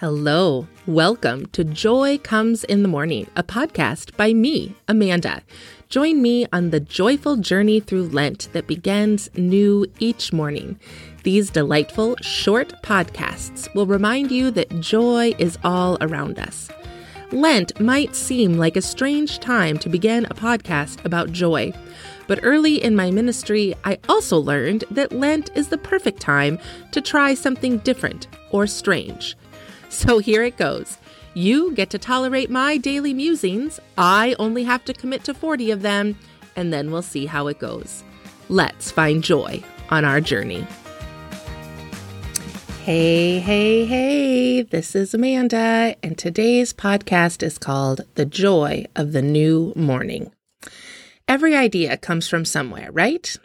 Hello. Welcome to Joy Comes in the Morning, a podcast by me, Amanda. Join me on the joyful journey through Lent that begins new each morning. These delightful, short podcasts will remind you that joy is all around us. Lent might seem like a strange time to begin a podcast about joy. But early in my ministry, I also learned that Lent is the perfect time to try something different or strange. So here it goes. You get to tolerate my daily musings. I only have to commit to 40 of them, and then we'll see how it goes. Let's find joy on our journey. Hey, hey, hey, this is Amanda, and today's podcast is called The Joy of the New Morning. Every idea comes from somewhere, right?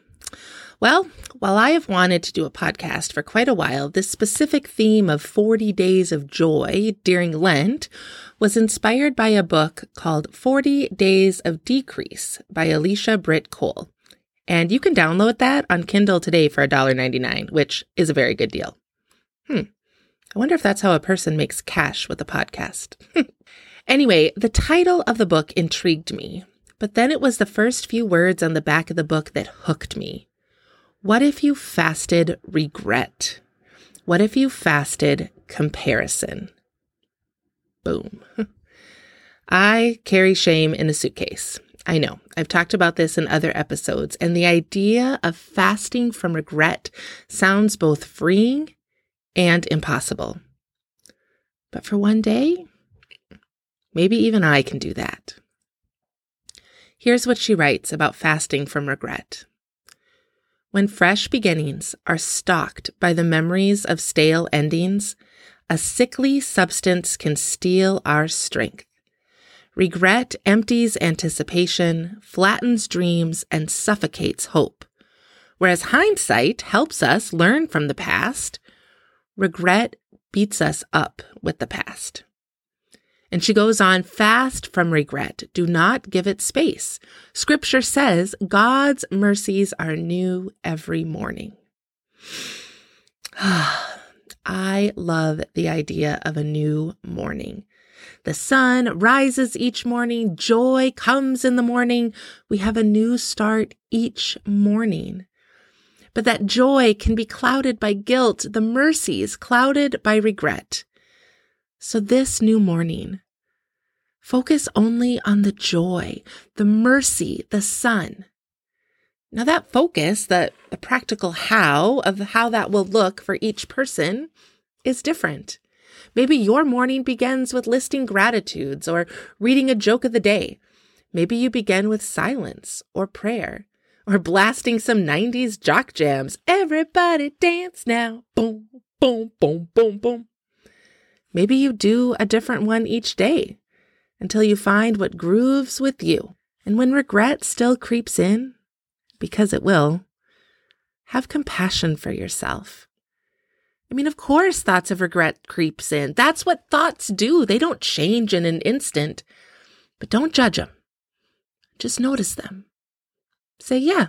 Well, while I have wanted to do a podcast for quite a while, this specific theme of 40 days of joy during Lent was inspired by a book called 40 Days of Decrease by Alicia Britt Chole. And you can download that on Kindle today for $1.99, which is a very good deal. Hmm. I wonder if that's how a person makes cash with a podcast. anyway, the title of the book intrigued me, but then it was the first few words on the back of the book that hooked me. What if you fasted regret? What if you fasted comparison? Boom. I carry shame in a suitcase. I know. I've talked about this in other episodes, and the idea of fasting from regret sounds both freeing and impossible. But for one day, maybe even I can do that. Here's what she writes about fasting from regret. When fresh beginnings are stalked by the memories of stale endings, a sickly substance can steal our strength. Regret empties anticipation, flattens dreams, and suffocates hope. Whereas hindsight helps us learn from the past, regret beats us up with the past. And she goes on, fast from regret. Do not give it space. Scripture says God's mercies are new every morning. I love the idea of a new morning. The sun rises each morning. Joy comes in the morning. We have a new start each morning. But that joy can be clouded by guilt, the mercies clouded by regret. So this new morning, Focus only on the joy, the mercy, the sun. Now that focus, the, the practical how of how that will look for each person is different. Maybe your morning begins with listing gratitudes or reading a joke of the day. Maybe you begin with silence or prayer or blasting some 90s jock jams. Everybody dance now. Boom, boom, boom, boom, boom. Maybe you do a different one each day until you find what grooves with you. And when regret still creeps in, because it will, have compassion for yourself. I mean, of course, thoughts of regret creeps in. That's what thoughts do. They don't change in an instant. But don't judge them. Just notice them. Say, yeah,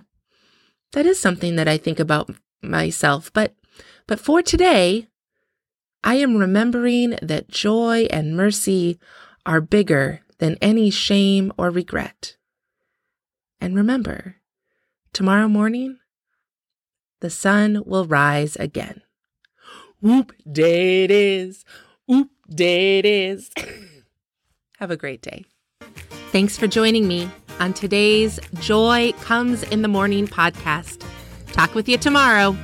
that is something that I think about myself. But, but for today, I am remembering that joy and mercy are bigger than any shame or regret. And remember, tomorrow morning, the sun will rise again. Whoop, day it is. Whoop, day it is. Have a great day. Thanks for joining me on today's Joy Comes in the Morning podcast. Talk with you tomorrow.